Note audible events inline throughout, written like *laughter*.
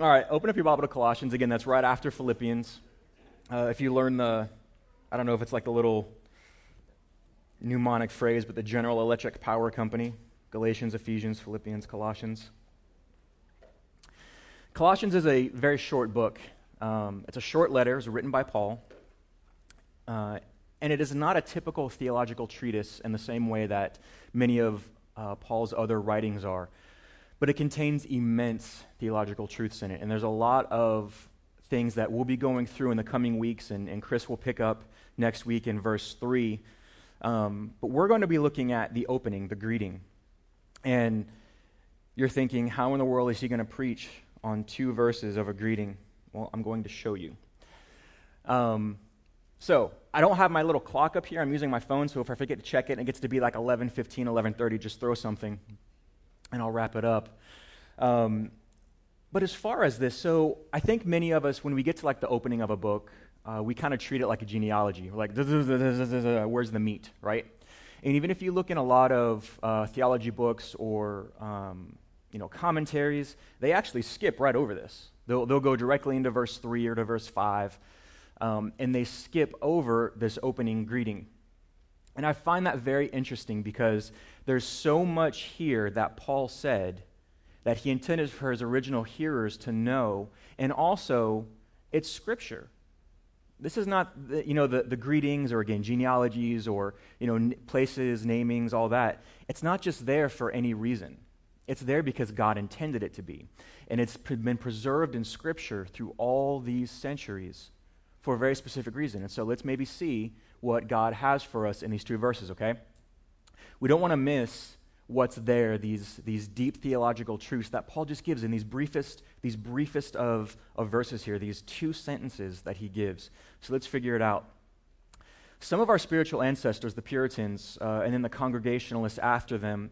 All right, open up your Bible to Colossians. Again, that's right after Philippians. Uh, if you learn the, I don't know if it's like the little mnemonic phrase, but the General Electric Power Company Galatians, Ephesians, Philippians, Colossians. Colossians is a very short book. Um, it's a short letter, it's written by Paul. Uh, and it is not a typical theological treatise in the same way that many of uh, Paul's other writings are but it contains immense theological truths in it. And there's a lot of things that we'll be going through in the coming weeks, and, and Chris will pick up next week in verse 3. Um, but we're going to be looking at the opening, the greeting. And you're thinking, how in the world is he going to preach on two verses of a greeting? Well, I'm going to show you. Um, so, I don't have my little clock up here. I'm using my phone, so if I forget to check it and it gets to be like 11:15, 11:30, just throw something and I'll wrap it up. Um, but as far as this, so I think many of us, when we get to like the opening of a book, uh, we kind of treat it like a genealogy. We're like, where's the meat, right? And even if you look in a lot of uh, theology books or um, you know commentaries, they actually skip right over this. They'll, they'll go directly into verse 3 or to verse 5, um, and they skip over this opening greeting. And I find that very interesting because there's so much here that Paul said that he intended for his original hearers to know, and also it's scripture. This is not the, you know the, the greetings or again genealogies or you know n- places, namings, all that. It's not just there for any reason. It's there because God intended it to be. And it's been preserved in Scripture through all these centuries for a very specific reason. And so let's maybe see what God has for us in these two verses, okay? We don't want to miss what's there, these, these deep theological truths that Paul just gives in these briefest, these briefest of, of verses here, these two sentences that he gives. So let's figure it out. Some of our spiritual ancestors, the Puritans, uh, and then the Congregationalists after them,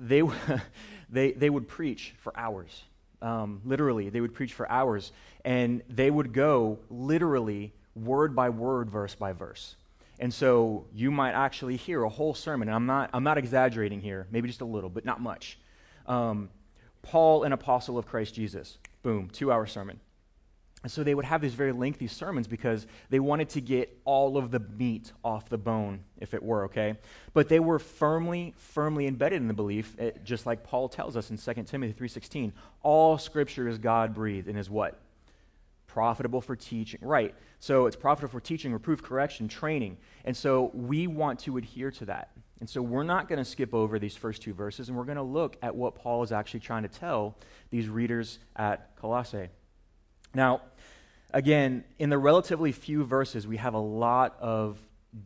they, *laughs* they, they would preach for hours. Um, literally, they would preach for hours. And they would go literally word by word, verse by verse. And so you might actually hear a whole sermon. And I'm not, I'm not exaggerating here, maybe just a little, but not much. Um, Paul, an apostle of Christ Jesus. Boom, two hour sermon. And so they would have these very lengthy sermons because they wanted to get all of the meat off the bone, if it were, okay? But they were firmly, firmly embedded in the belief, eh, just like Paul tells us in 2 Timothy 3.16, all scripture is God-breathed and is what? Profitable for teaching. Right. So it's profitable for teaching, reproof, correction, training. And so we want to adhere to that. And so we're not going to skip over these first two verses, and we're going to look at what Paul is actually trying to tell these readers at Colossae. Now, again, in the relatively few verses, we have a lot of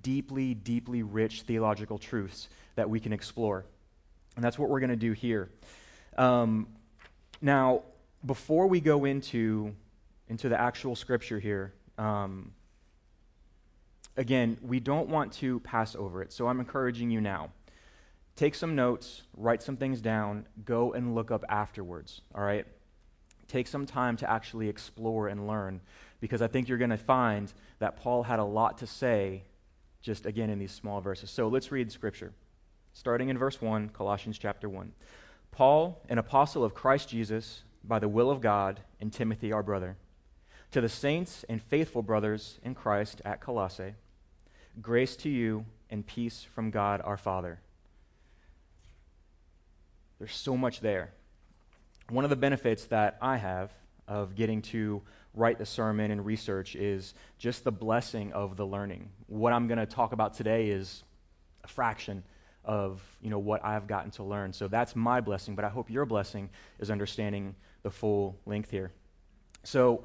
deeply, deeply rich theological truths that we can explore. And that's what we're going to do here. Um, now, before we go into, into the actual scripture here, um, again, we don't want to pass over it. So I'm encouraging you now. Take some notes, write some things down, go and look up afterwards, all right? Take some time to actually explore and learn because I think you're going to find that Paul had a lot to say just again in these small verses. So let's read scripture. Starting in verse 1, Colossians chapter 1. Paul, an apostle of Christ Jesus, by the will of God, and Timothy, our brother to the saints and faithful brothers in Christ at Colossae, grace to you and peace from God our Father. There's so much there. One of the benefits that I have of getting to write the sermon and research is just the blessing of the learning. What I'm going to talk about today is a fraction of you know what I've gotten to learn. So that's my blessing, but I hope your blessing is understanding the full length here. So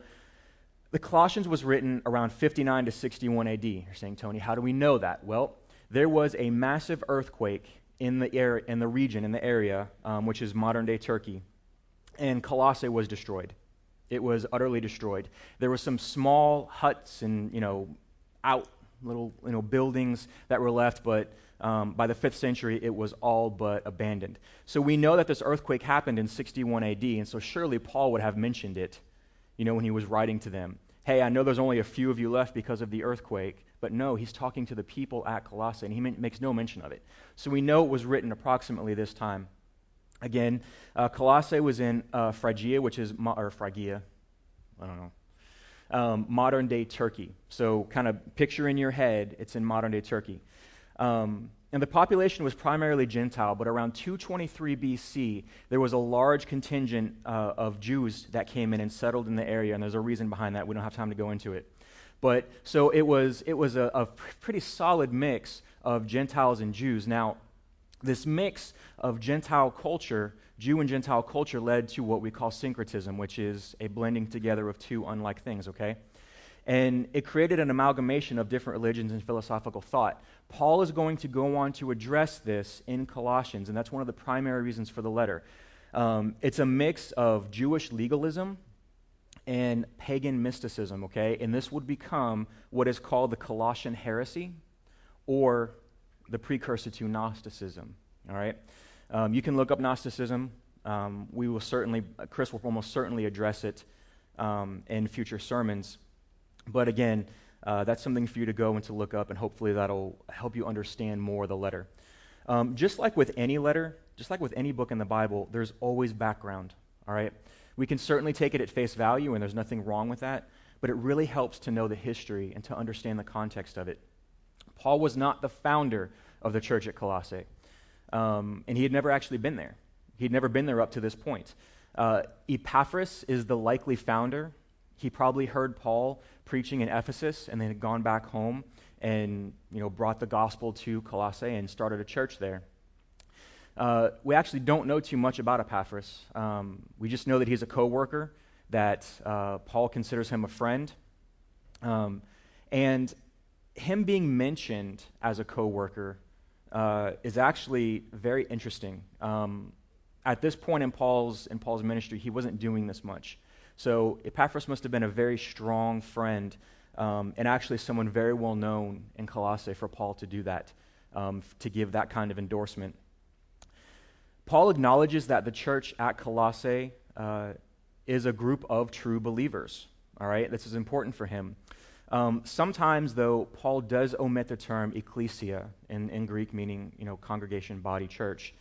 the Colossians was written around 59 to 61 AD. You're saying, Tony, how do we know that? Well, there was a massive earthquake in the, air, in the region, in the area, um, which is modern day Turkey, and Colossae was destroyed. It was utterly destroyed. There were some small huts and, you know, out little, you know, buildings that were left, but um, by the 5th century, it was all but abandoned. So we know that this earthquake happened in 61 AD, and so surely Paul would have mentioned it, you know, when he was writing to them hey, I know there's only a few of you left because of the earthquake. But no, he's talking to the people at Colossae, and he makes no mention of it. So we know it was written approximately this time. Again, uh, Colossae was in uh, Phrygia, which is, mo- or Phrygia, I don't know, um, modern day Turkey. So, kind of picture in your head, it's in modern day Turkey. Um, and the population was primarily Gentile, but around 223 BC, there was a large contingent uh, of Jews that came in and settled in the area, and there's a reason behind that. We don't have time to go into it. But so it was, it was a, a pretty solid mix of Gentiles and Jews. Now, this mix of Gentile culture, Jew and Gentile culture, led to what we call syncretism, which is a blending together of two unlike things, okay? And it created an amalgamation of different religions and philosophical thought. Paul is going to go on to address this in Colossians, and that's one of the primary reasons for the letter. Um, it's a mix of Jewish legalism and pagan mysticism, okay? And this would become what is called the Colossian heresy or the precursor to Gnosticism, all right? Um, you can look up Gnosticism. Um, we will certainly, Chris will almost certainly address it um, in future sermons. But again, uh, that's something for you to go and to look up, and hopefully that'll help you understand more the letter. Um, just like with any letter, just like with any book in the Bible, there's always background, all right? We can certainly take it at face value, and there's nothing wrong with that, but it really helps to know the history and to understand the context of it. Paul was not the founder of the church at Colossae, um, and he had never actually been there. He'd never been there up to this point. Uh, Epaphras is the likely founder. He probably heard Paul preaching in Ephesus and then had gone back home and you know, brought the gospel to Colossae and started a church there. Uh, we actually don't know too much about Epaphras. Um, we just know that he's a co worker, that uh, Paul considers him a friend. Um, and him being mentioned as a co worker uh, is actually very interesting. Um, at this point in Paul's, in Paul's ministry, he wasn't doing this much. So Epaphras must have been a very strong friend um, and actually someone very well known in Colossae for Paul to do that, um, to give that kind of endorsement. Paul acknowledges that the church at Colossae uh, is a group of true believers. All right, this is important for him. Um, sometimes, though, Paul does omit the term ecclesia in, in Greek, meaning you know congregation, body, church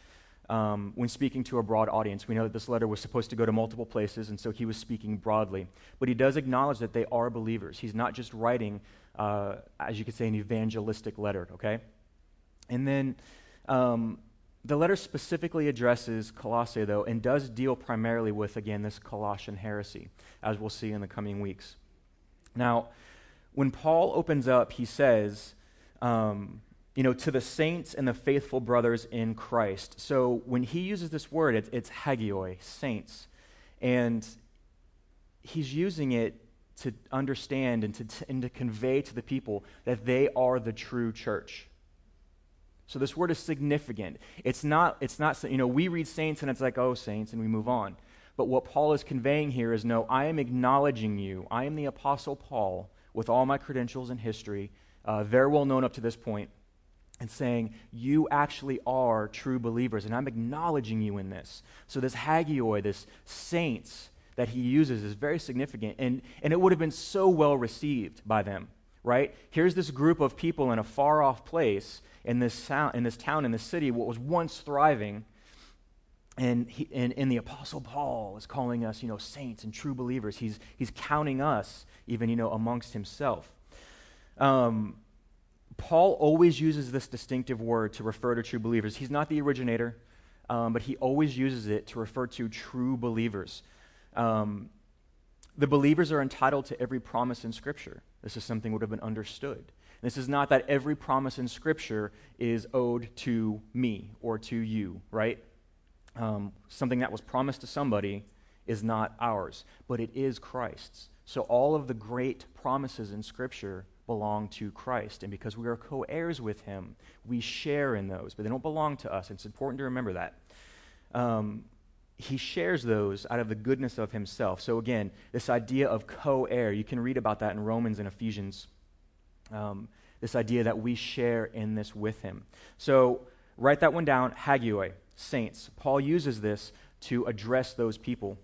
um, when speaking to a broad audience. We know that this letter was supposed to go to multiple places, and so he was speaking broadly. But he does acknowledge that they are believers. He's not just writing, uh, as you could say, an evangelistic letter, okay? And then um, the letter specifically addresses Colossae, though, and does deal primarily with, again, this Colossian heresy, as we'll see in the coming weeks. Now, when Paul opens up, he says, um, you know, to the saints and the faithful brothers in Christ. So when he uses this word, it's, it's hagioi, saints. And he's using it to understand and to, and to convey to the people that they are the true church. So this word is significant. It's not, it's not, you know, we read saints and it's like, oh, saints, and we move on. But what Paul is conveying here is no, I am acknowledging you. I am the Apostle Paul with all my credentials and history, uh, very well known up to this point and saying, You actually are true believers, and I'm acknowledging you in this. So, this hagioi, this saints that he uses, is very significant, and, and it would have been so well received by them, right? Here's this group of people in a far off place in this, sound, in this town, in this city, what was once thriving. And, he, and, and the Apostle Paul is calling us, you know, saints and true believers. He's, he's counting us, even, you know, amongst himself. Um, Paul always uses this distinctive word to refer to true believers. He's not the originator, um, but he always uses it to refer to true believers. Um, the believers are entitled to every promise in Scripture. This is something would have been understood. This is not that every promise in Scripture is owed to me or to you, right? Um, something that was promised to somebody is not ours, but it is Christ's. So all of the great promises in Scripture belong to Christ. And because we are co heirs with him, we share in those, but they don't belong to us. It's important to remember that. Um, he shares those out of the goodness of himself. So, again, this idea of co heir, you can read about that in Romans and Ephesians. Um, this idea that we share in this with him. So, write that one down hagioi, saints. Paul uses this to address those people.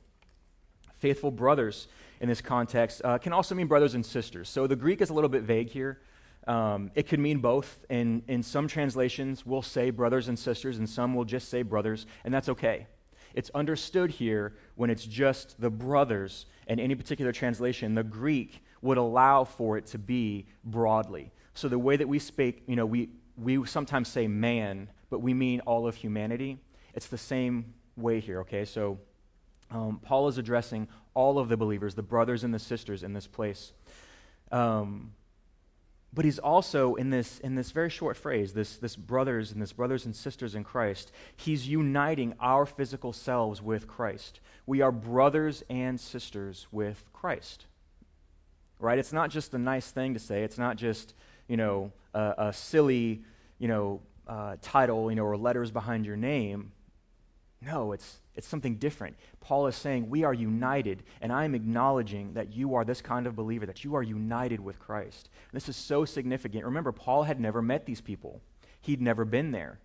Faithful brothers in this context uh, can also mean brothers and sisters. So the Greek is a little bit vague here. Um, it could mean both. In, in some translations, we'll say brothers and sisters, and some will just say brothers, and that's okay. It's understood here when it's just the brothers in any particular translation. The Greek would allow for it to be broadly. So the way that we speak, you know, we, we sometimes say man, but we mean all of humanity. It's the same way here, okay? So um, Paul is addressing all of the believers, the brothers and the sisters in this place. Um, but he's also in this in this very short phrase, this this brothers and this brothers and sisters in Christ. He's uniting our physical selves with Christ. We are brothers and sisters with Christ. Right? It's not just a nice thing to say. It's not just you know a, a silly you know uh, title you know or letters behind your name. No, it's it's something different. Paul is saying, We are united, and I am acknowledging that you are this kind of believer, that you are united with Christ. And this is so significant. Remember, Paul had never met these people, he'd never been there,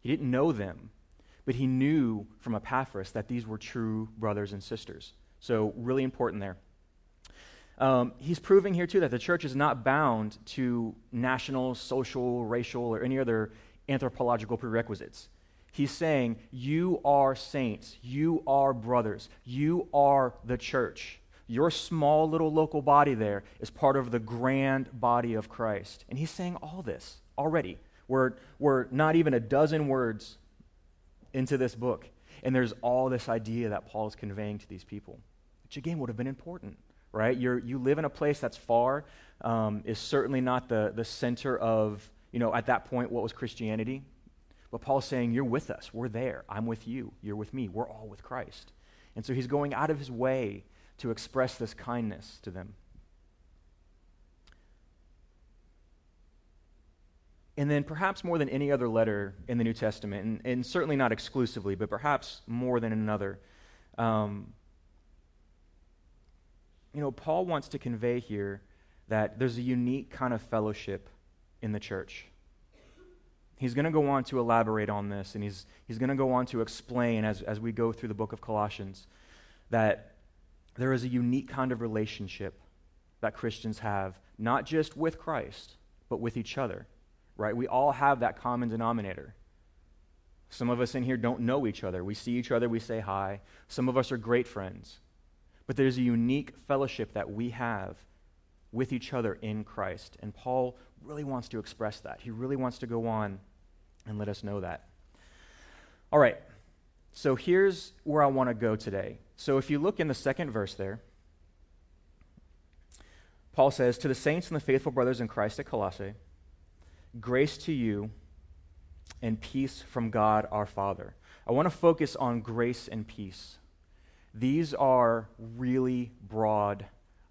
he didn't know them, but he knew from Epaphras that these were true brothers and sisters. So, really important there. Um, he's proving here, too, that the church is not bound to national, social, racial, or any other anthropological prerequisites. He's saying, You are saints. You are brothers. You are the church. Your small little local body there is part of the grand body of Christ. And he's saying all this already. We're, we're not even a dozen words into this book. And there's all this idea that Paul is conveying to these people, which again would have been important, right? You're, you live in a place that's far, um, is certainly not the, the center of, you know, at that point, what was Christianity. But Paul's saying, You're with us. We're there. I'm with you. You're with me. We're all with Christ. And so he's going out of his way to express this kindness to them. And then, perhaps more than any other letter in the New Testament, and, and certainly not exclusively, but perhaps more than another, um, you know, Paul wants to convey here that there's a unique kind of fellowship in the church he's going to go on to elaborate on this, and he's, he's going to go on to explain as, as we go through the book of Colossians that there is a unique kind of relationship that Christians have, not just with Christ, but with each other, right? We all have that common denominator. Some of us in here don't know each other. We see each other, we say hi. Some of us are great friends. But there's a unique fellowship that we have with each other in Christ. And Paul really wants to express that. He really wants to go on and let us know that. All right, so here's where I want to go today. So if you look in the second verse there, Paul says, To the saints and the faithful brothers in Christ at Colossae, grace to you and peace from God our Father. I want to focus on grace and peace. These are really broad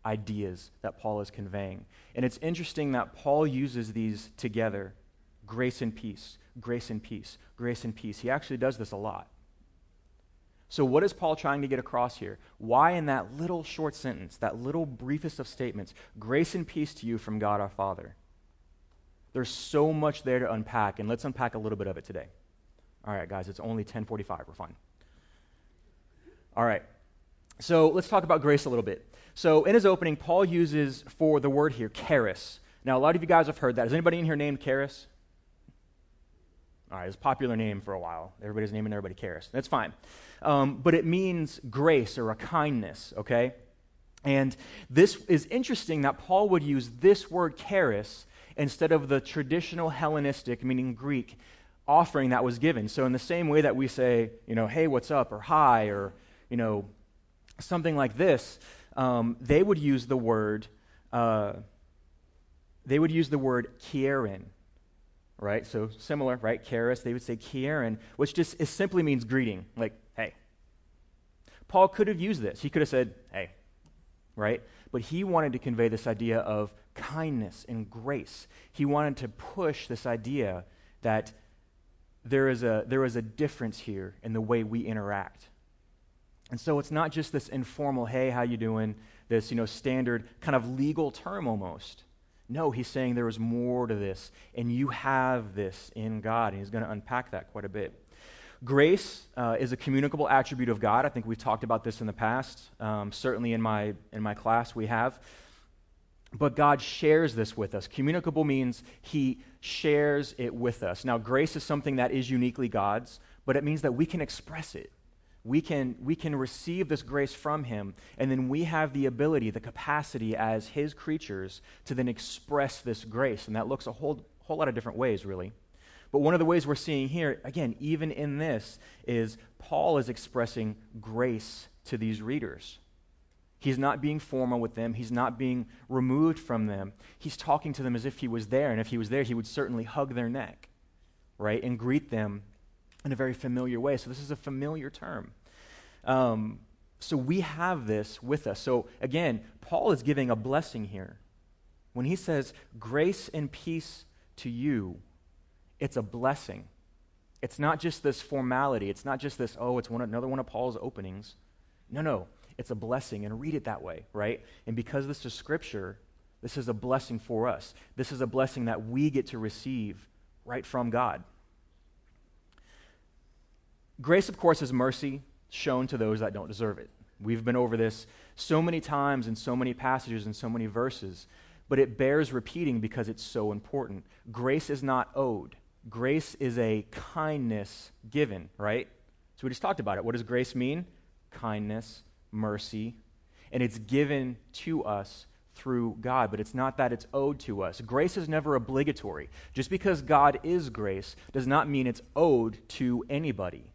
ideas that Paul is conveying. And it's interesting that Paul uses these together grace and peace grace and peace, grace and peace. He actually does this a lot. So, what is Paul trying to get across here? Why, in that little short sentence, that little briefest of statements, grace and peace to you from God our Father? There's so much there to unpack, and let's unpack a little bit of it today. All right, guys, it's only 10:45. We're fine. All right. So let's talk about grace a little bit. So in his opening, Paul uses for the word here, charis. Now, a lot of you guys have heard that. Is anybody in here named charis? All right, it's a popular name for a while. Everybody's naming everybody charis. That's fine. Um, but it means grace or a kindness, okay? And this is interesting that Paul would use this word charis instead of the traditional Hellenistic, meaning Greek, offering that was given. So, in the same way that we say, you know, hey, what's up, or hi, or, you know, something like this, um, they would use the word, uh, they would use the word chairein right? So similar, right? Charis, they would say chairein, which just simply means greeting, like, hey. Paul could have used this. He could have said, hey, right? But he wanted to convey this idea of kindness and grace. He wanted to push this idea that there is a, there is a difference here in the way we interact. And so it's not just this informal, hey, how you doing? This, you know, standard kind of legal term almost. No, he's saying there is more to this, and you have this in God. And he's going to unpack that quite a bit. Grace uh, is a communicable attribute of God. I think we've talked about this in the past. Um, certainly in my, in my class, we have. But God shares this with us. Communicable means He shares it with us. Now, grace is something that is uniquely God's, but it means that we can express it. We can, we can receive this grace from Him, and then we have the ability, the capacity as His creatures to then express this grace. And that looks a whole, whole lot of different ways, really. But one of the ways we're seeing here, again, even in this, is Paul is expressing grace to these readers. He's not being formal with them. He's not being removed from them. He's talking to them as if he was there. And if he was there, he would certainly hug their neck, right? And greet them in a very familiar way. So this is a familiar term. Um, so we have this with us. So again, Paul is giving a blessing here. When he says, grace and peace to you, it's a blessing. It's not just this formality. It's not just this, oh, it's one, another one of Paul's openings. No, no. It's a blessing, and read it that way, right? And because this is scripture, this is a blessing for us. This is a blessing that we get to receive right from God. Grace, of course, is mercy shown to those that don't deserve it. We've been over this so many times in so many passages and so many verses, but it bears repeating because it's so important. Grace is not owed, grace is a kindness given, right? So we just talked about it. What does grace mean? Kindness, mercy, and it's given to us through God, but it's not that it's owed to us. Grace is never obligatory. Just because God is grace does not mean it's owed to anybody.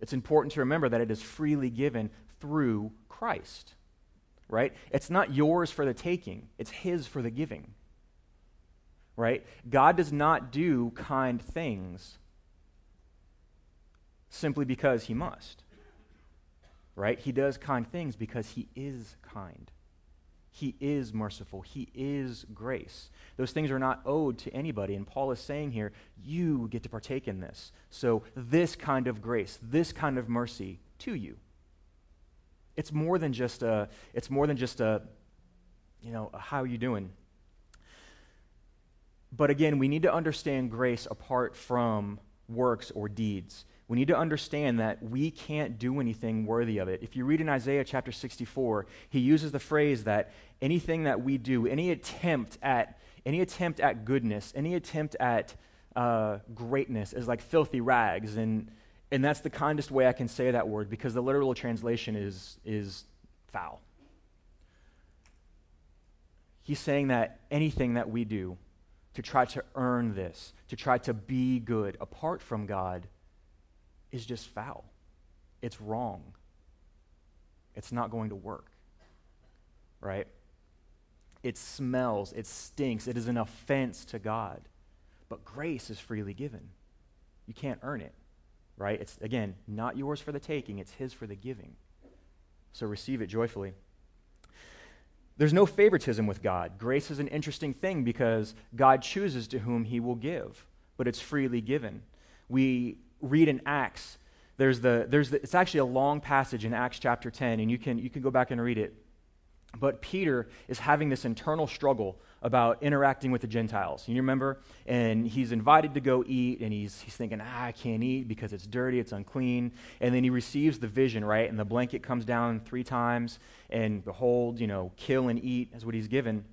It's important to remember that it is freely given through Christ, right? It's not yours for the taking, it's His for the giving, right? God does not do kind things simply because He must right? He does kind things because he is kind. He is merciful. He is grace. Those things are not owed to anybody. And Paul is saying here, you get to partake in this. So, this kind of grace, this kind of mercy to you. It's more than just a, it's more than just a, you know, a, how are you doing? But again, we need to understand grace apart from works or deeds we need to understand that we can't do anything worthy of it. If you read in Isaiah chapter 64, he uses the phrase that anything that we do, any attempt at any attempt at goodness, any attempt at uh, greatness is like filthy rags. And, and that's the kindest way I can say that word because the literal translation is, is foul. He's saying that anything that we do to try to earn this, to try to be good apart from God, is just foul. It's wrong. It's not going to work. Right? It smells, it stinks, it is an offense to God. But grace is freely given. You can't earn it. Right? It's, again, not yours for the taking, it's His for the giving. So receive it joyfully. There's no favoritism with God. Grace is an interesting thing because God chooses to whom He will give, but it's freely given. We read in Acts, there's the, there's the, it's actually a long passage in Acts chapter 10, and you can, you can go back and read it. But Peter is having this internal struggle about interacting with the Gentiles. You remember? And he's invited to go eat, and he's, he's thinking, ah, I can't eat because it's dirty, it's unclean. And then he receives the vision, right? And the blanket comes down three times, and behold, you know, kill and eat is what he's given.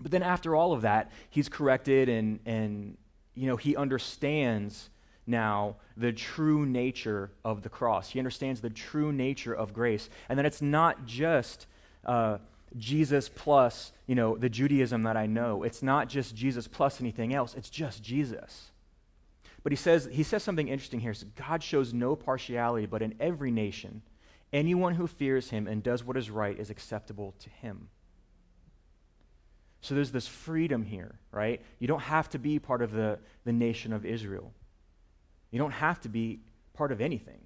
But then after all of that, he's corrected, and, and you know, he understands now the true nature of the cross. He understands the true nature of grace. And that it's not just uh, Jesus plus, you know, the Judaism that I know. It's not just Jesus plus anything else. It's just Jesus. But he says, he says something interesting here. God shows no partiality, but in every nation, anyone who fears him and does what is right is acceptable to him. So there's this freedom here, right? You don't have to be part of the, the nation of Israel. You don't have to be part of anything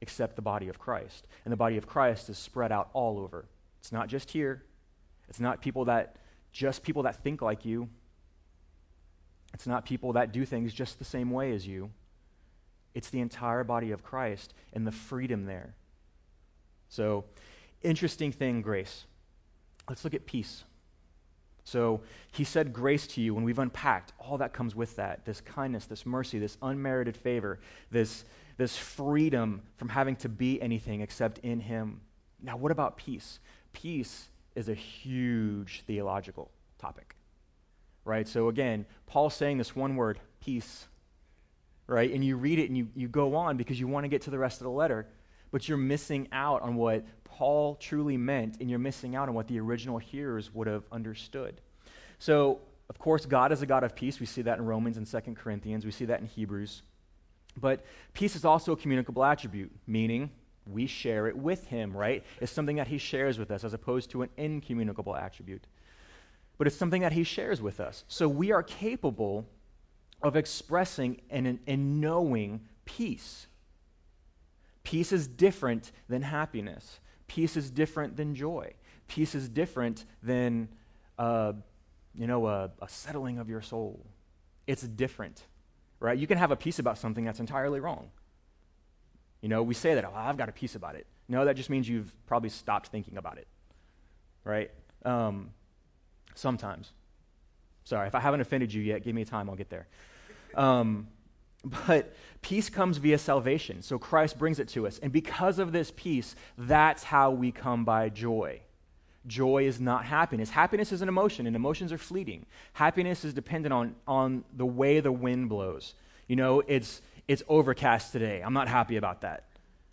except the body of Christ. And the body of Christ is spread out all over. It's not just here. It's not people that just people that think like you. It's not people that do things just the same way as you. It's the entire body of Christ and the freedom there. So, interesting thing, grace. Let's look at peace. So he said grace to you, and we've unpacked all that comes with that this kindness, this mercy, this unmerited favor, this, this freedom from having to be anything except in him. Now, what about peace? Peace is a huge theological topic, right? So again, Paul's saying this one word, peace. right? And you read it and you, you go on because you want to get to the rest of the letter, but you're missing out on what Paul truly meant, and you're missing out on what the original hearers would have understood. So, of course, God is a God of peace. We see that in Romans and 2 Corinthians, we see that in Hebrews. But peace is also a communicable attribute, meaning we share it with him, right? It's something that he shares with us as opposed to an incommunicable attribute. But it's something that he shares with us. So we are capable of expressing and, and knowing peace. Peace is different than happiness. Peace is different than joy. Peace is different than, uh, you know, a, a settling of your soul. It's different, right? You can have a peace about something that's entirely wrong. You know, we say that, oh, I've got a peace about it. No, that just means you've probably stopped thinking about it, right? Um, sometimes. Sorry, if I haven't offended you yet, give me time, I'll get there. Um, *laughs* but peace comes via salvation. So Christ brings it to us. And because of this peace, that's how we come by joy. Joy is not happiness. Happiness is an emotion, and emotions are fleeting. Happiness is dependent on, on the way the wind blows. You know, it's, it's overcast today. I'm not happy about that,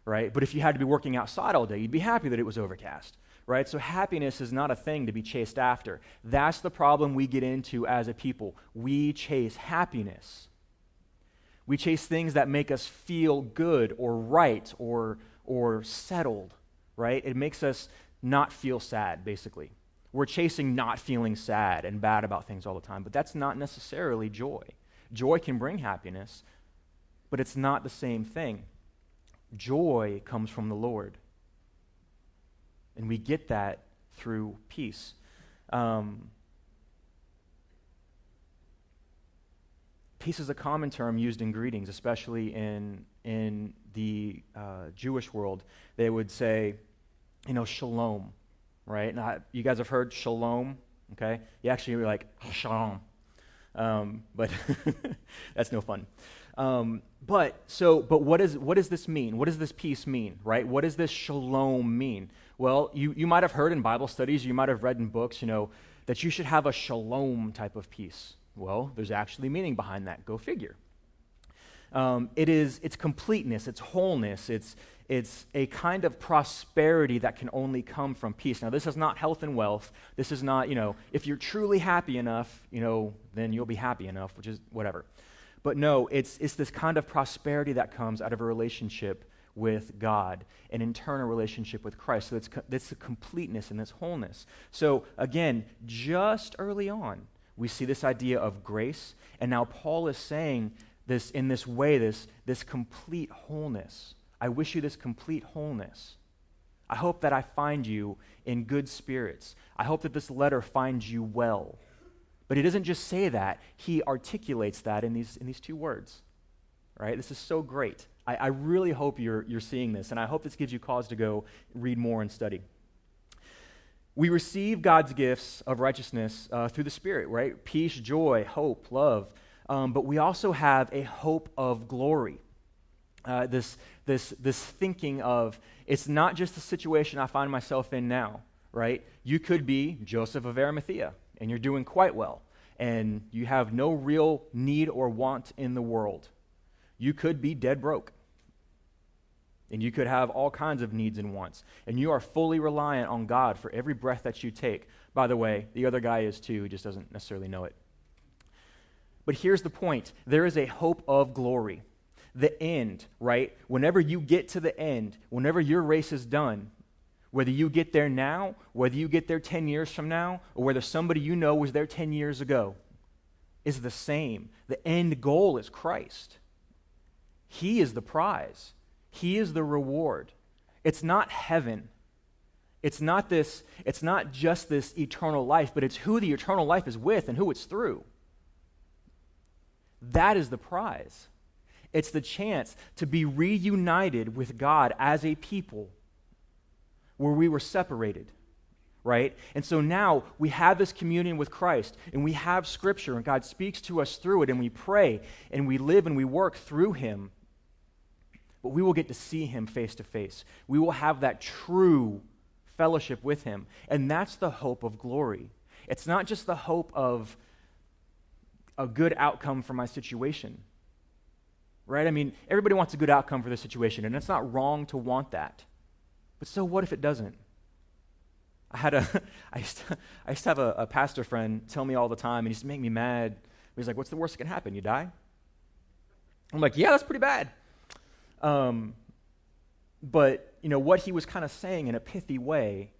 right? But if you had to be working outside all day, you'd be happy that it was overcast, right? So happiness is not a thing to be chased after. That's the problem we get into as a people. We chase happiness. We chase things that make us feel good or right or, or settled, right? It makes us not feel sad, basically. We're chasing not feeling sad and bad about things all the time, but that's not necessarily joy. Joy can bring happiness, but it's not the same thing. Joy comes from the Lord. And we get that through peace. Um, peace is a common term used in greetings, especially in, in the uh, Jewish world. They would say, you know, shalom, right? Now, you guys have heard shalom, okay? You actually be like, shalom. Um, but *laughs* that's no fun. Um, but so, but what, is, what does this mean? What does this peace mean, right? What does this shalom mean? Well, you, you might have heard in Bible studies, you might have read in books, you know, that you should have a shalom type of peace. Well, there's actually meaning behind that. Go figure. Um, it is it's completeness, it's wholeness, it's it's a kind of prosperity that can only come from peace. Now, this is not health and wealth. This is not, you know, if you're truly happy enough, you know, then you'll be happy enough, which is whatever. But no, it's, it's this kind of prosperity that comes out of a relationship with God and in turn a relationship with Christ. So it's, it's the completeness and this wholeness. So again, just early on, we see this idea of grace, and now Paul is saying this in this way, this, this complete wholeness. I wish you this complete wholeness. I hope that I find you in good spirits. I hope that this letter finds you well. But he doesn't just say that, he articulates that in these, in these two words. Right? This is so great. I, I really hope you're, you're seeing this, and I hope this gives you cause to go read more and study. We receive God's gifts of righteousness uh, through the Spirit, right? Peace, joy, hope, love. Um, but we also have a hope of glory. Uh, this, this, this thinking of it's not just the situation I find myself in now, right? You could be Joseph of Arimathea and you're doing quite well, and you have no real need or want in the world. You could be dead broke. And you could have all kinds of needs and wants. And you are fully reliant on God for every breath that you take. By the way, the other guy is too, he just doesn't necessarily know it. But here's the point there is a hope of glory. The end, right? Whenever you get to the end, whenever your race is done, whether you get there now, whether you get there 10 years from now, or whether somebody you know was there 10 years ago, is the same. The end goal is Christ. He is the prize, He is the reward. It's not heaven. It's not this, it's not just this eternal life, but it's who the eternal life is with and who it's through. That is the prize. It's the chance to be reunited with God as a people where we were separated, right? And so now we have this communion with Christ, and we have Scripture, and God speaks to us through it, and we pray, and we live and we work through Him. But we will get to see Him face to face. We will have that true fellowship with Him. And that's the hope of glory. It's not just the hope of a good outcome for my situation. right? I mean, everybody wants a good outcome for their situation, and it's not wrong to want that. But so what if it doesn't? I had a, *laughs* I used to, I used to have a, a pastor friend tell me all the time, and he used to make me mad. He's like, "What's the worst that can happen? You die?" I'm like, "Yeah, that's pretty bad." Um, but you know what he was kind of saying in a pithy way,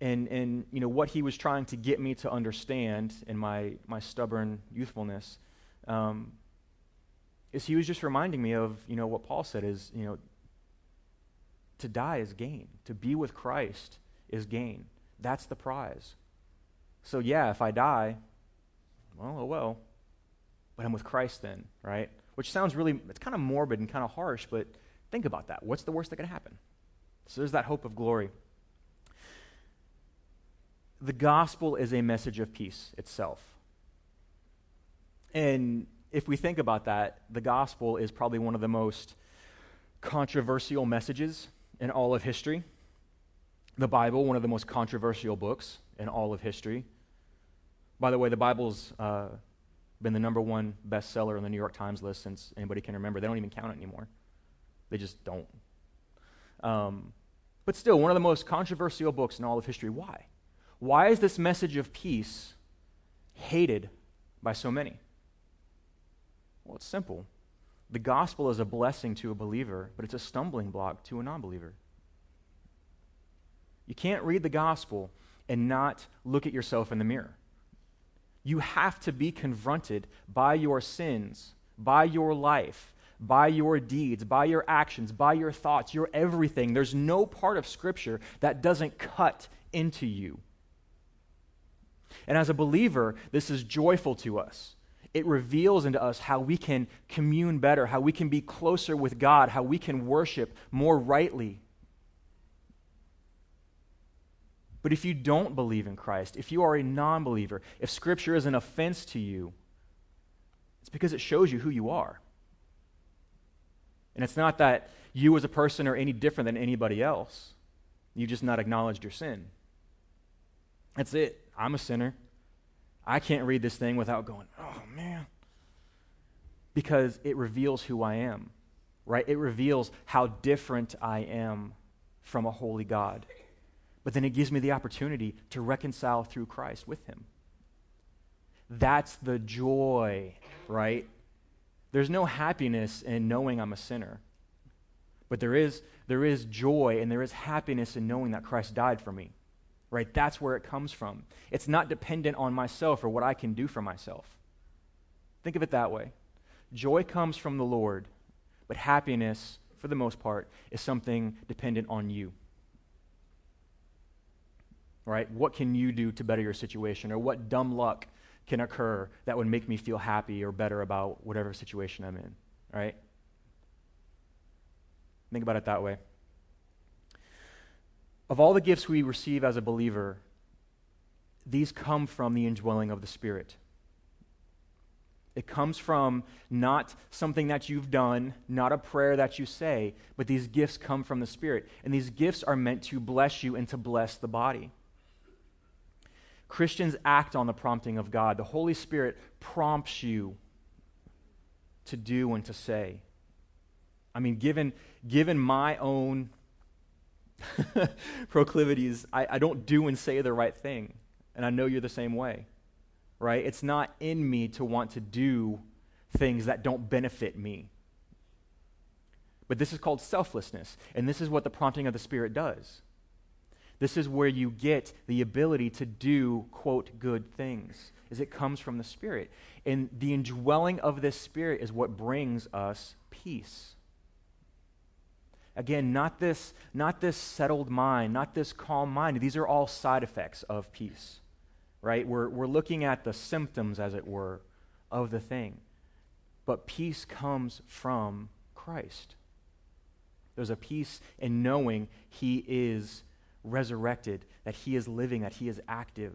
and and you know what he was trying to get me to understand in my my stubborn youthfulness, um, is he was just reminding me of you know what Paul said is you know to die is gain, to be with Christ is gain. That's the prize. So, yeah, if I die, well, oh well. But I'm with Christ then, right? Which sounds really, it's kind of morbid and kind of harsh, but think about that. What's the worst that could happen? So there's that hope of glory. The gospel is a message of peace itself. And if we think about that, the gospel is probably one of the most controversial messages in all of history the Bible, one of the most controversial books in all of history. By the way, the Bible's uh, been the number one bestseller on the New York Times list since anybody can remember. They don't even count it anymore. They just don't. Um, but still, one of the most controversial books in all of history. Why? Why is this message of peace hated by so many? Well, it's simple. The gospel is a blessing to a believer, but it's a stumbling block to a non believer. You can't read the gospel and not look at yourself in the mirror. You have to be confronted by your sins, by your life, by your deeds, by your actions, by your thoughts, your everything. There's no part of Scripture that doesn't cut into you. And as a believer, this is joyful to us. It reveals into us how we can commune better, how we can be closer with God, how we can worship more rightly But if you don't believe in Christ, if you are a non believer, if Scripture is an offense to you, it's because it shows you who you are. And it's not that you as a person are any different than anybody else. You just not acknowledged your sin. That's it. I'm a sinner. I can't read this thing without going, oh man. Because it reveals who I am, right? It reveals how different I am from a holy God but then it gives me the opportunity to reconcile through Christ with Him. That's the joy, right? There's no happiness in knowing I'm a sinner. But there is, there is joy and there is happiness in knowing that Christ died for me. Right? That's where it comes from. It's not dependent on myself or what I can do for myself. Think of it that way. Joy comes from the Lord, but happiness, for the most part, is something dependent on you right? What can you do to better your situation? Or what dumb luck can occur that would make me feel happy or better about whatever situation I'm in, right? Think about it that way. Of all the gifts we receive as a believer, these come from the indwelling of the Spirit. It comes from not something that you've done, not a prayer that you say, but these gifts come from the Spirit. And these gifts are meant to bless you and to bless the body. Christians act on the prompting of God. The Holy Spirit prompts you to do and to say. I mean, given, given my own *laughs* proclivities, I, I don't do and say the right thing. And I know you're the same way, right? It's not in me to want to do things that don't benefit me. But this is called selflessness. And this is what the prompting of the Spirit does. This is where you get the ability to do, quote, good things, is it comes from the Spirit. And the indwelling of this Spirit is what brings us peace. Again, not this, not this settled mind, not this calm mind. These are all side effects of peace, right? We're, we're looking at the symptoms, as it were, of the thing. But peace comes from Christ. There's a peace in knowing He is resurrected, that he is living, that he is active,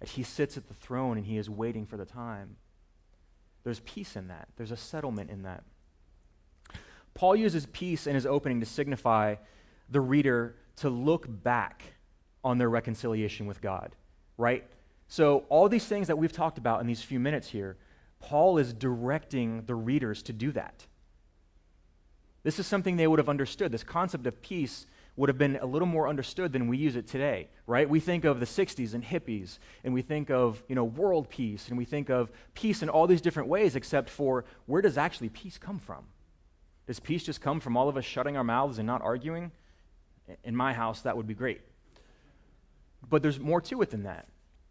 that he sits at the throne and he is waiting for the time. There's peace in that, there's a settlement in that. Paul uses peace in his opening to signify the reader to look back on their reconciliation with God, right? So, all these things that we've talked about in these few minutes here, Paul is directing the readers to do that. This is something they would have understood. This concept of peace would have been a little more understood than we use it today, right? We think of the 60s and hippies, and we think of, you know, world peace, and we think of peace in all these different ways, except for where does actually peace come from? Does peace just come from all of us shutting our mouths and not arguing? In my house, that would be great. But there's more to it than that.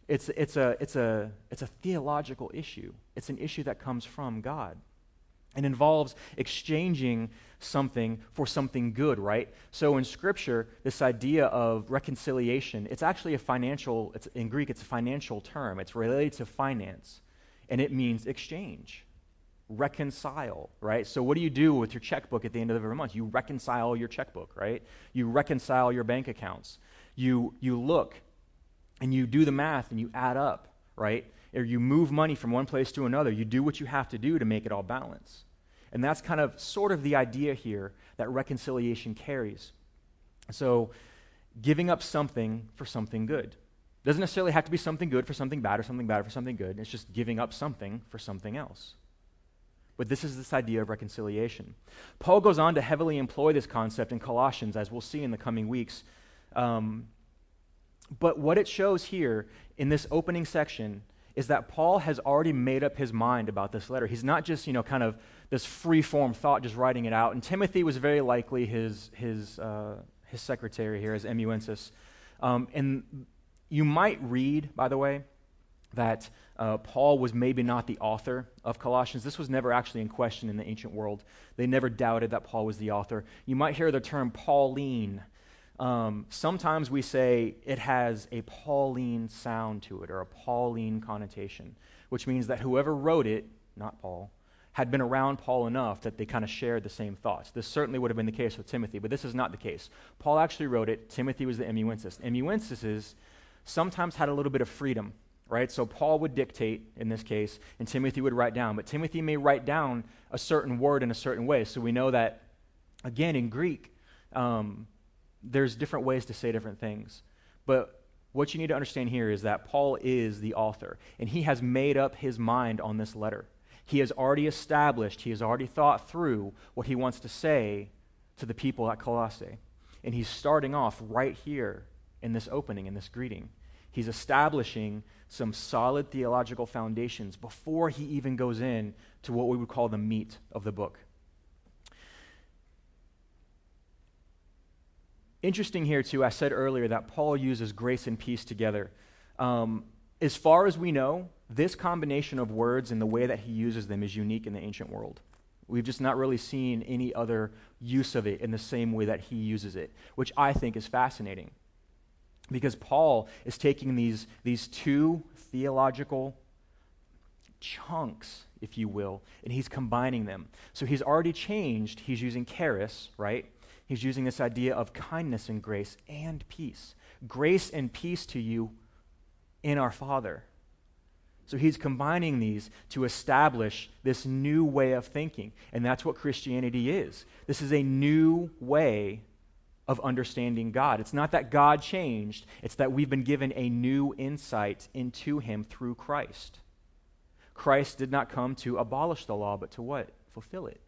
It's, it's, a, it's, a, it's a theological issue, it's an issue that comes from God. It involves exchanging something for something good, right? So in Scripture, this idea of reconciliation, it's actually a financial, it's, in Greek, it's a financial term. It's related to finance, and it means exchange, reconcile, right? So what do you do with your checkbook at the end of every month? You reconcile your checkbook, right? You reconcile your bank accounts. You, you look and you do the math and you add up, right? Or you move money from one place to another. You do what you have to do to make it all balance. And that's kind of sort of the idea here that reconciliation carries. So, giving up something for something good. Doesn't necessarily have to be something good for something bad or something bad for something good. It's just giving up something for something else. But this is this idea of reconciliation. Paul goes on to heavily employ this concept in Colossians, as we'll see in the coming weeks. Um, but what it shows here in this opening section is that Paul has already made up his mind about this letter. He's not just, you know, kind of this free form thought, just writing it out. And Timothy was very likely his, his, uh, his secretary here, his amanuensis. Um, and you might read, by the way, that uh, Paul was maybe not the author of Colossians. This was never actually in question in the ancient world. They never doubted that Paul was the author. You might hear the term Pauline um, sometimes we say it has a Pauline sound to it or a Pauline connotation, which means that whoever wrote it, not Paul, had been around Paul enough that they kind of shared the same thoughts. This certainly would have been the case with Timothy, but this is not the case. Paul actually wrote it. Timothy was the amanuensis. Amanuensises sometimes had a little bit of freedom, right? So Paul would dictate in this case, and Timothy would write down. But Timothy may write down a certain word in a certain way. So we know that, again, in Greek, um, there's different ways to say different things. But what you need to understand here is that Paul is the author, and he has made up his mind on this letter. He has already established, he has already thought through what he wants to say to the people at Colossae. And he's starting off right here in this opening, in this greeting. He's establishing some solid theological foundations before he even goes in to what we would call the meat of the book. Interesting here, too, I said earlier that Paul uses grace and peace together. Um, as far as we know, this combination of words and the way that he uses them is unique in the ancient world. We've just not really seen any other use of it in the same way that he uses it, which I think is fascinating. Because Paul is taking these, these two theological chunks, if you will, and he's combining them. So he's already changed. He's using charis, right? He's using this idea of kindness and grace and peace. Grace and peace to you in our Father. So he's combining these to establish this new way of thinking. And that's what Christianity is. This is a new way of understanding God. It's not that God changed, it's that we've been given a new insight into him through Christ. Christ did not come to abolish the law, but to what? Fulfill it.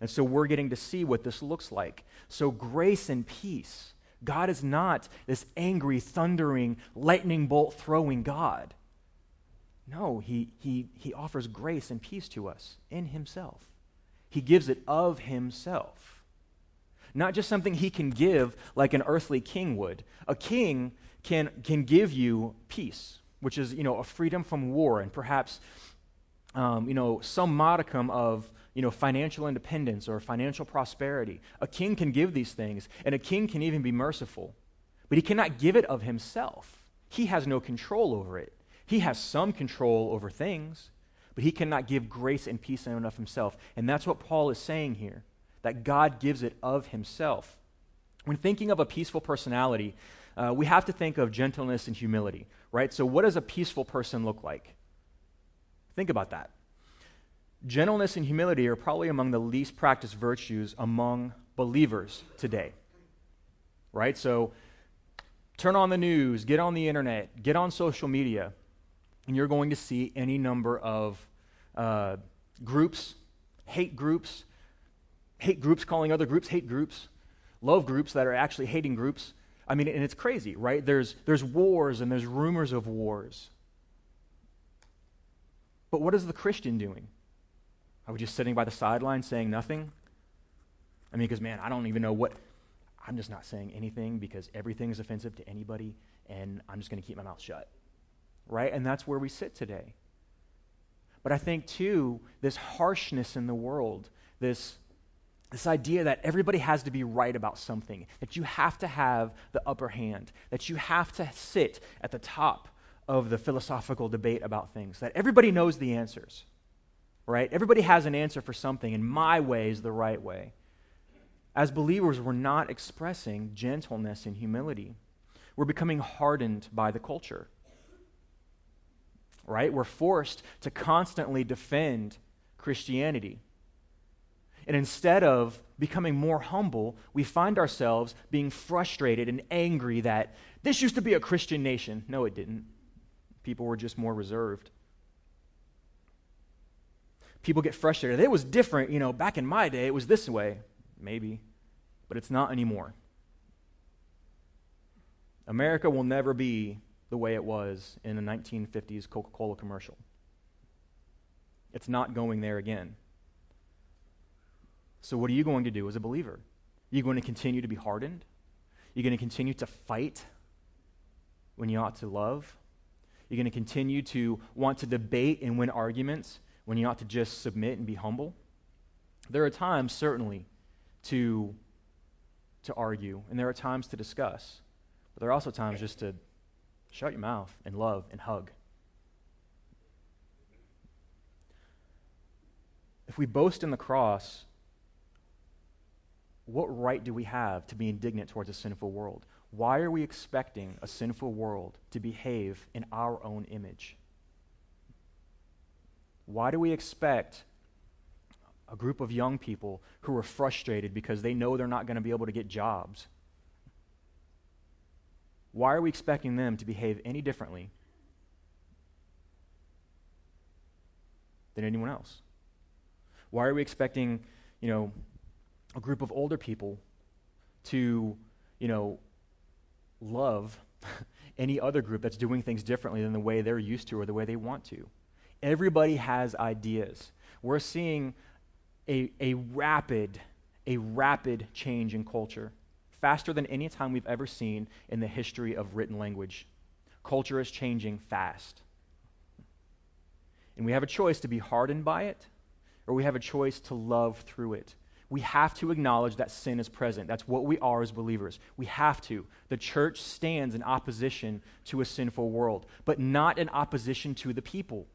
And so we're getting to see what this looks like. So, grace and peace. God is not this angry, thundering, lightning bolt throwing God. No, he, he, he offers grace and peace to us in Himself. He gives it of Himself. Not just something He can give like an earthly king would. A king can, can give you peace, which is, you know, a freedom from war and perhaps, um, you know, some modicum of you know, financial independence or financial prosperity. A king can give these things, and a king can even be merciful, but he cannot give it of himself. He has no control over it. He has some control over things, but he cannot give grace and peace in and of himself. And that's what Paul is saying here that God gives it of himself. When thinking of a peaceful personality, uh, we have to think of gentleness and humility, right? So, what does a peaceful person look like? Think about that. Gentleness and humility are probably among the least practiced virtues among believers today. Right? So turn on the news, get on the internet, get on social media, and you're going to see any number of uh, groups, hate groups, hate groups calling other groups hate groups, love groups that are actually hating groups. I mean, and it's crazy, right? There's, there's wars and there's rumors of wars. But what is the Christian doing? Are we just sitting by the sideline saying nothing? I mean, because, man, I don't even know what. I'm just not saying anything because everything is offensive to anybody, and I'm just going to keep my mouth shut. Right? And that's where we sit today. But I think, too, this harshness in the world, this, this idea that everybody has to be right about something, that you have to have the upper hand, that you have to sit at the top of the philosophical debate about things, that everybody knows the answers, right? Everybody has an answer for something, and my way is the right way. As believers, we're not expressing gentleness and humility. We're becoming hardened by the culture right? We're forced to constantly defend Christianity. And instead of becoming more humble, we find ourselves being frustrated and angry that this used to be a Christian nation. No, it didn't. People were just more reserved. People get frustrated. It was different, you know, back in my day, it was this way. Maybe. But it's not anymore. America will never be the way it was in a 1950s Coca Cola commercial. It's not going there again. So, what are you going to do as a believer? You going to continue to be hardened? Are you going to continue to fight when you ought to love? You're going to continue to want to debate and win arguments when you ought to just submit and be humble? There are times, certainly, to, to argue, and there are times to discuss, but there are also times just to Shut your mouth and love and hug. If we boast in the cross, what right do we have to be indignant towards a sinful world? Why are we expecting a sinful world to behave in our own image? Why do we expect a group of young people who are frustrated because they know they're not going to be able to get jobs why are we expecting them to behave any differently than anyone else? Why are we expecting, you know, a group of older people to, you know, love *laughs* any other group that's doing things differently than the way they're used to or the way they want to? Everybody has ideas. We're seeing a, a rapid, a rapid change in culture faster than any time we've ever seen in the history of written language. Culture is changing fast. And we have a choice to be hardened by it, or we have a choice to love through it. We have to acknowledge that sin is present. That's what we are as believers. We have to. The church stands in opposition to a sinful world, but not in opposition to the people.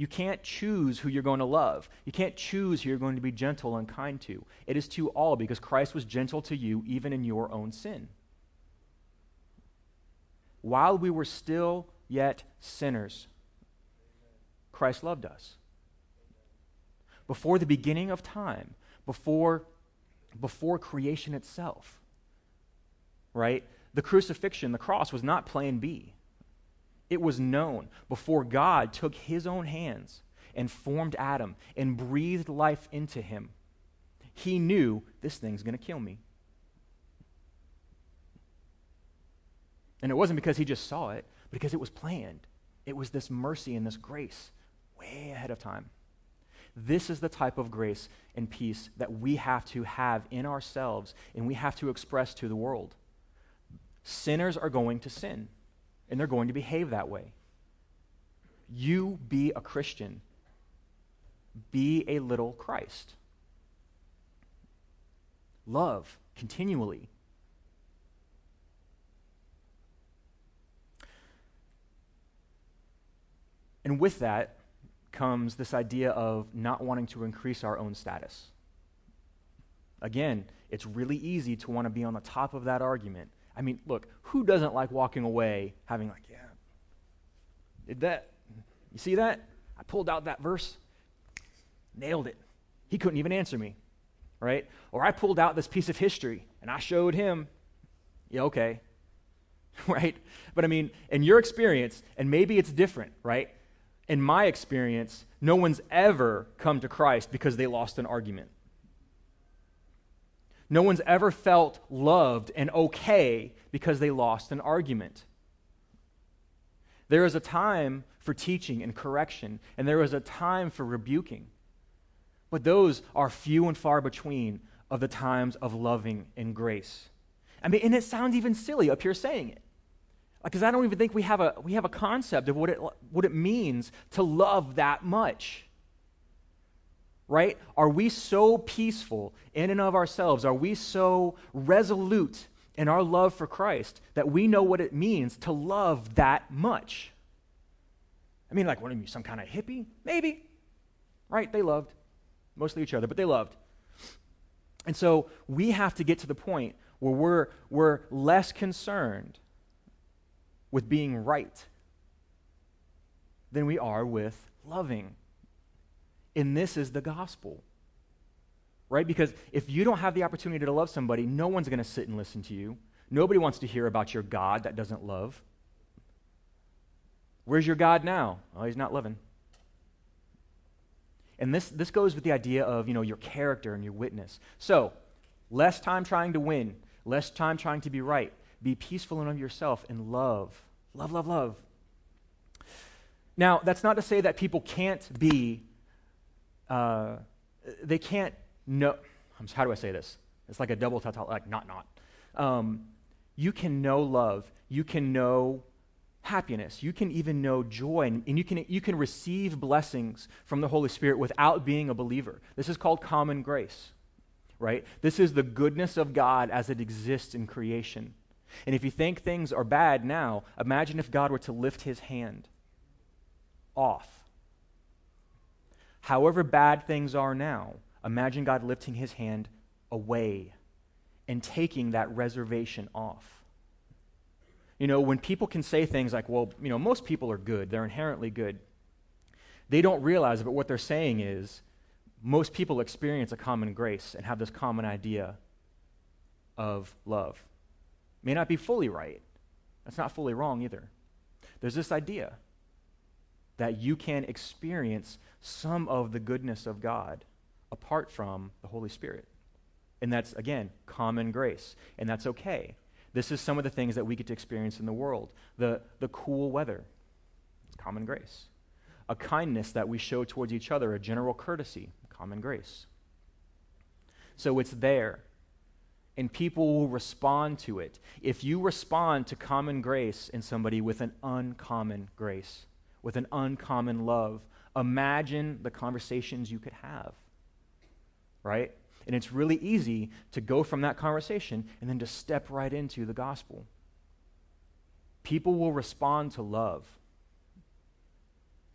You can't choose who you're going to love. You can't choose who you're going to be gentle and kind to. It is to all because Christ was gentle to you even in your own sin. While we were still yet sinners, Christ loved us. Before the beginning of time, before, before creation itself, right? The crucifixion, the cross, was not plan B. It was known before God took his own hands and formed Adam and breathed life into him. He knew this thing's going to kill me. And it wasn't because he just saw it, but because it was planned. It was this mercy and this grace way ahead of time. This is the type of grace and peace that we have to have in ourselves and we have to express to the world. Sinners are going to sin and they're going to behave that way. You be a Christian. Be a little Christ. Love continually. And with that comes this idea of not wanting to increase our own status. Again, it's really easy to want to be on the top of that argument I mean, look, who doesn't like walking away having, like, yeah, did that? You see that? I pulled out that verse, nailed it. He couldn't even answer me, right? Or I pulled out this piece of history and I showed him, yeah, okay, *laughs* right? But I mean, in your experience, and maybe it's different, right? in my experience, no one's ever come to Christ because they lost an argument. No one's ever felt loved and okay because they lost an argument. There is a time for teaching and correction, and there is a time for rebuking. But those are few and far between of the times of loving and grace. I mean, and it sounds even silly up here saying it. Because I don't even think we have a, we have a concept of what it, what it means to love that much. Right? Are we so peaceful in and of ourselves? Are we so resolute in our love for Christ that we know what it means to love that much? I mean, like, what are you, some kind of hippie? Maybe. Right? They loved. Mostly each other, but they loved. And so we have to get to the point where we're, we're less concerned with being right than we are with loving. And this is the gospel. Right? Because if you don't have the opportunity to love somebody, no one's going to sit and listen to you. Nobody wants to hear about your God that doesn't love. Where's your God now? Oh, he's not loving. And this, this goes with the idea of, you know, your character and your witness. So, less time trying to win, less time trying to be right, be peaceful in of yourself and love. Love, love, love. Now, that's not to say that people can't be, uh, they can't know. How do I say this? It's like a double ta like not, not. Um, you can know love. You can know happiness. You can even know joy, and, and, you, can, you can receive blessings from the Holy Spirit without being a believer. This is called common grace, right? This is the goodness of God as it exists in creation. And if you think things are bad now, imagine if God were to lift his hand off. However bad things are now, imagine God lifting his hand away and taking that reservation off. You know, when people can say things like, well, you know, most people are good, they're inherently good, they don't realize but what they're saying is most people experience a common grace and have this common idea of love. May not be fully right. That's not fully wrong either. There's this idea that you can experience some of the goodness of God apart from the Holy Spirit. And that's, again, common grace. And that's okay. This is some of the things that we get to experience in the world the, the cool weather, it's common grace. A kindness that we show towards each other, a general courtesy, common grace. So it's there and people will respond to it. If you respond to common grace in somebody with an uncommon grace, with an uncommon love, imagine the conversations you could have. Right? And it's really easy to go from that conversation and then to step right into the gospel. People will respond to love.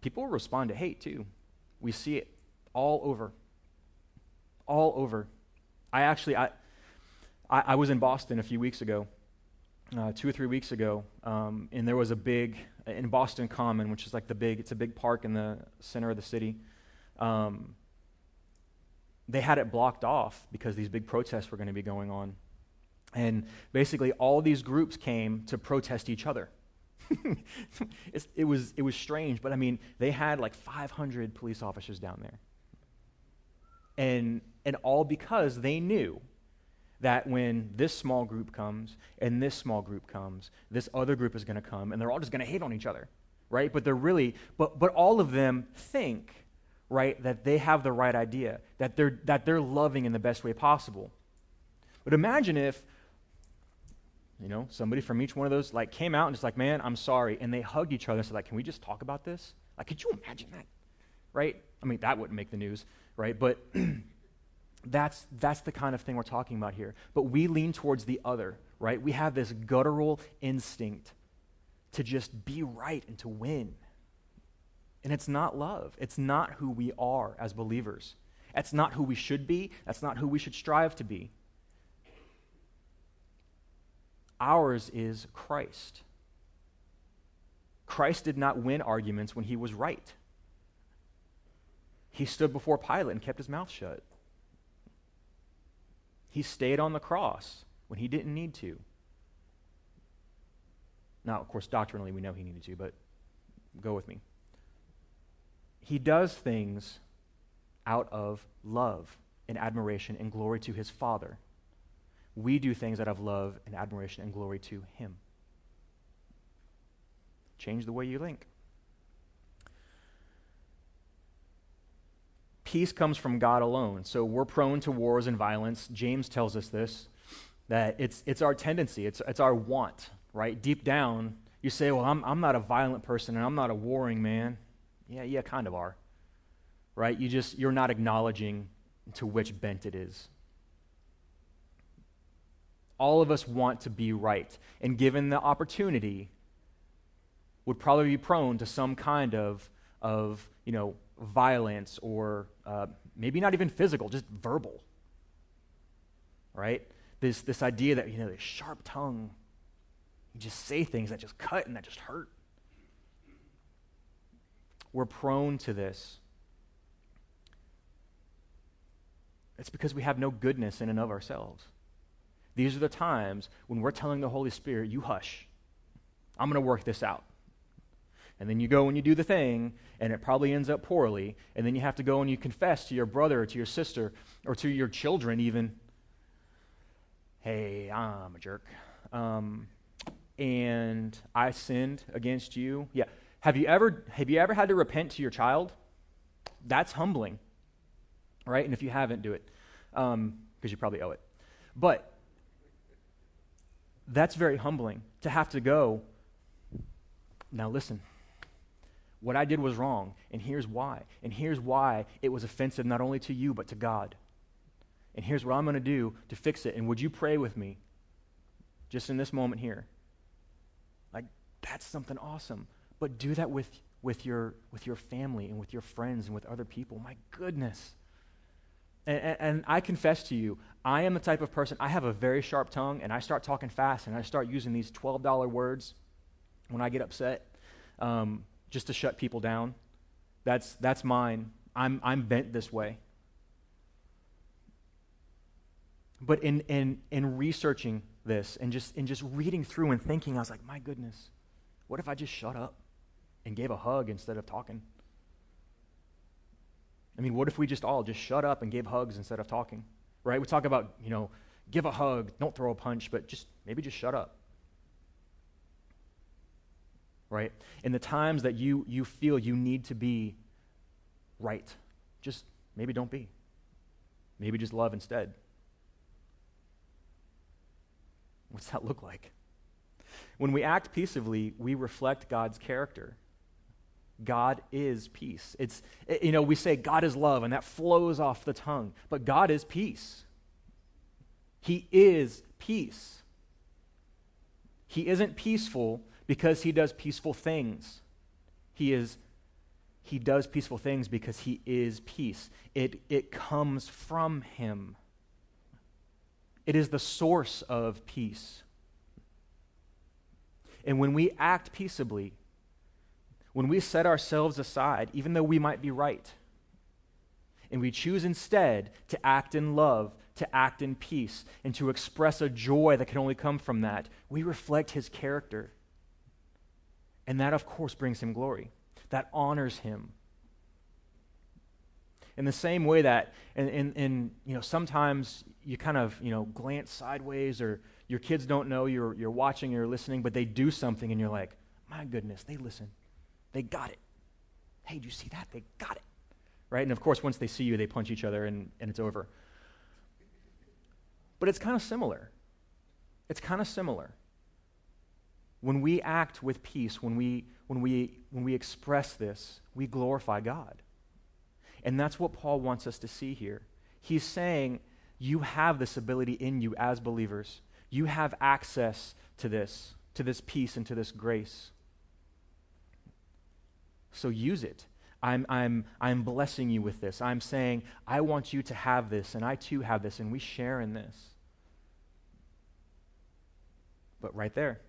People will respond to hate too. We see it all over. All over. I actually, I, I, I was in Boston a few weeks ago, uh, two or three weeks ago, um, and there was a big, in Boston Common, which is like the big, it's a big park in the center of the city. Um, they had it blocked off because these big protests were going to be going on. And basically, all these groups came to protest each other. *laughs* it, was, it was strange, but I mean, they had like 500 police officers down there. And, and all because they knew that when this small group comes and this small group comes, this other group is going to come and they're all just going to hate on each other, right? But they're really, but, but all of them think, right, that they have the right idea, that they're, that they're loving in the best way possible. But imagine if, you know, somebody from each one of those like came out and just like, man, I'm sorry. And they hugged each other and said, like, can we just talk about this? Like, could you imagine that? Right? I mean, that wouldn't make the news, right? But *clears throat* That's, that's the kind of thing we're talking about here. But we lean towards the other, right? We have this guttural instinct to just be right and to win. And it's not love. It's not who we are as believers. That's not who we should be. That's not who we should strive to be. Ours is Christ. Christ did not win arguments when he was right. He stood before Pilate and kept his mouth shut. He stayed on the cross when he didn't need to. Now, of course, doctrinally, we know he needed to, but go with me. he does things out of love and admiration and glory to his Father. We do things out of love and admiration and glory to him. Change the way you think. Peace comes from God alone. So we're prone to wars and violence. James tells us this that it's, it's our tendency, it's, it's our want, right? Deep down, you say, Well, I'm, I'm not a violent person and I'm not a warring man. Yeah, yeah, kind of are. Right? You just, you're not acknowledging to which bent it is. All of us want to be right. And given the opportunity, would probably be prone to some kind of, of you know, violence or uh, maybe not even physical, just verbal. Right? This, this idea that, you know, this sharp tongue, you just say things that just cut and that just hurt. We're prone to this. It's because we have no goodness in and of ourselves. These are the times when we're telling the Holy Spirit, you hush. I'm going to work this out. And then you go and you do the thing, and it probably ends up poorly. And then you have to go and you confess to your brother or to your sister or to your children, even, hey, I'm a jerk. Um, and I sinned against you. Yeah. Have you ever have you ever had to repent to your child? That's humbling, right? And if you haven't, do it because um, you probably owe it. But that's very humbling to have to go. Now listen what I did was wrong, and here's why. And here's why it was offensive not only to you, but to God. And here's what I'm going to do to fix it. And would you pray with me just in this moment here? Like, that's something awesome. But do that with, with, your, with your family and with your friends and with other people. My goodness. And, and, and, I confess to you, I am the type of person, I have a very sharp tongue, and I start talking fast, and I start using these $12 words when I get upset. Um, just to shut people down. That's, that's mine. I'm, I'm bent this way. But in, in, in researching this and just, in just reading through and thinking, I was like, my goodness, what if I just shut up and gave a hug instead of talking? I mean, what if we just all just shut up and gave hugs instead of talking? Right? We talk about, you know, give a hug, don't throw a punch, but just maybe just shut up right? In the times that you, you feel you need to be right, just maybe don't be. Maybe just love instead. What's that look like? When we act peaceably, we reflect God's character. God is peace. It's, you know, we say God is love, and that flows off the tongue, but God is peace. He is peace. He isn't peaceful because he does peaceful things. He is he does peaceful things because he is peace. It, it comes from him. It is the source of peace. And when we act peaceably, when we set ourselves aside, even though we might be right, and we choose instead to act in love, to act in peace, and to express a joy that can only come from that, we reflect his character. And that, of course, brings him glory. That honors him. In the same way that, and, and, and you know, sometimes you kind of, you know, glance sideways or your kids don't know you're, you're watching or listening, but they do something and you're like, my goodness, they listen. They got it. Hey, do you see that? They got it. Right? And of course, once they see you, they punch each other and, and it's over. But it's kind of similar. It's kind of similar. When we act with peace, when we, when we, when we express this, we glorify God. And that's what Paul wants us to see here. He's saying, You have this ability in you as believers. You have access to this, to this peace and to this grace. So use it. I'm, I'm, I'm blessing you with this. I'm saying, I want you to have this, and I too have this, and we share in this. But right there,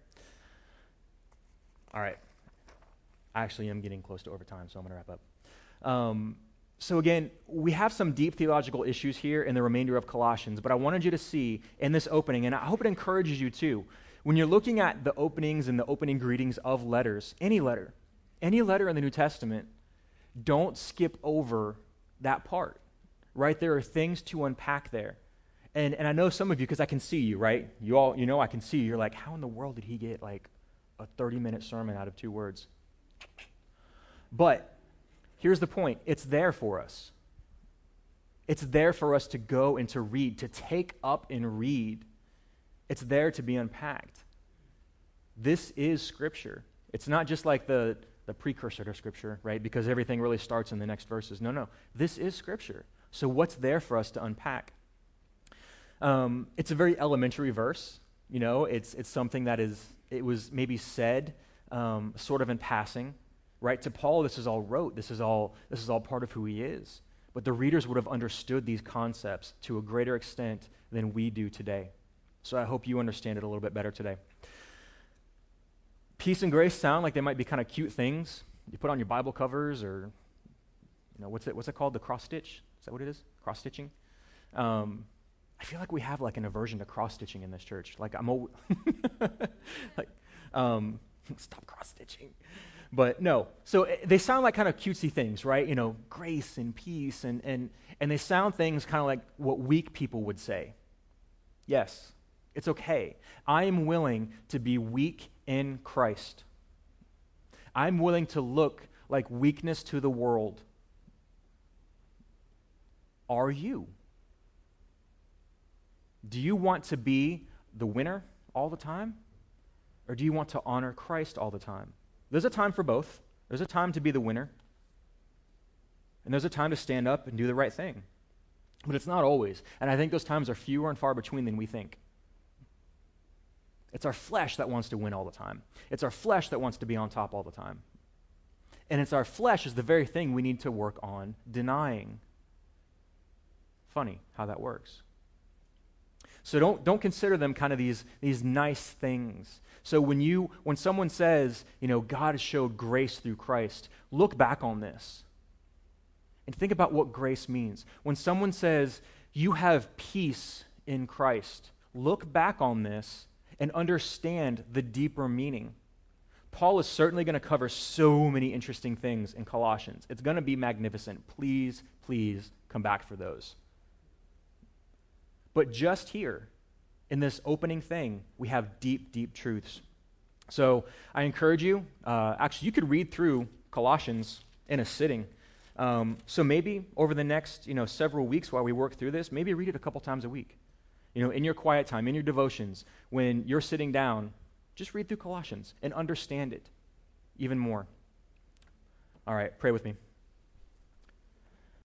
all right. I actually am getting close to overtime, so I'm going to wrap up. Um, so, again, we have some deep theological issues here in the remainder of Colossians, but I wanted you to see in this opening, and I hope it encourages you too. When you're looking at the openings and the opening greetings of letters, any letter, any letter in the New Testament, don't skip over that part, right? There are things to unpack there. And, and I know some of you, because I can see you, right? You all, you know, I can see you. You're like, how in the world did he get like a 30 minute sermon out of two words? But here's the point it's there for us. It's there for us to go and to read, to take up and read. It's there to be unpacked. This is Scripture. It's not just like the, the precursor to Scripture, right? Because everything really starts in the next verses. No, no. This is Scripture. So, what's there for us to unpack? Um, it's a very elementary verse. You know, it's, it's something that is, it was maybe said um, sort of in passing, right? To Paul, this is all rote. This is all, this is all part of who he is. But the readers would have understood these concepts to a greater extent than we do today. So I hope you understand it a little bit better today. Peace and grace sound like they might be kind of cute things you put on your Bible covers or, you know, what's it, what's it called? The cross stitch? Is that what it is? Cross stitching? Um, I feel like we have like an aversion to cross stitching in this church. Like I'm a, *laughs* like, um, *laughs* stop cross stitching. But no, so eh, they sound like kind of cutesy things, right? You know, grace and peace, and and and they sound things kind of like what weak people would say. Yes, it's okay. I am willing to be weak in Christ. I'm willing to look like weakness to the world. Are you? Do you want to be the winner all the time? Or do you want to honor Christ all the time? There's a time for both. There's a time to be the winner, and there's a time to stand up and do the right thing. But it's not always. And I think those times are fewer and far between than we think. It's our flesh that wants to win all the time. It's our flesh that wants to be on top all the time. And it's our flesh is the very thing we need to work on denying. Funny how that works. So don't, don't consider them kind of these, these nice things. So when you when someone says, you know, God has showed grace through Christ, look back on this. And think about what grace means. When someone says, you have peace in Christ, look back on this and understand the deeper meaning. Paul is certainly going to cover so many interesting things in Colossians. It's going to be magnificent. Please, please come back for those. But just here, in this opening thing, we have deep, deep truths. So I encourage you, uh, actually, you could read through Colossians in a sitting. Um, so maybe over the next you know, several weeks while we work through this, maybe read it a couple times a week. You know, in your quiet time, in your devotions, when you're sitting down, just read through Colossians and understand it even more. All right, pray with me.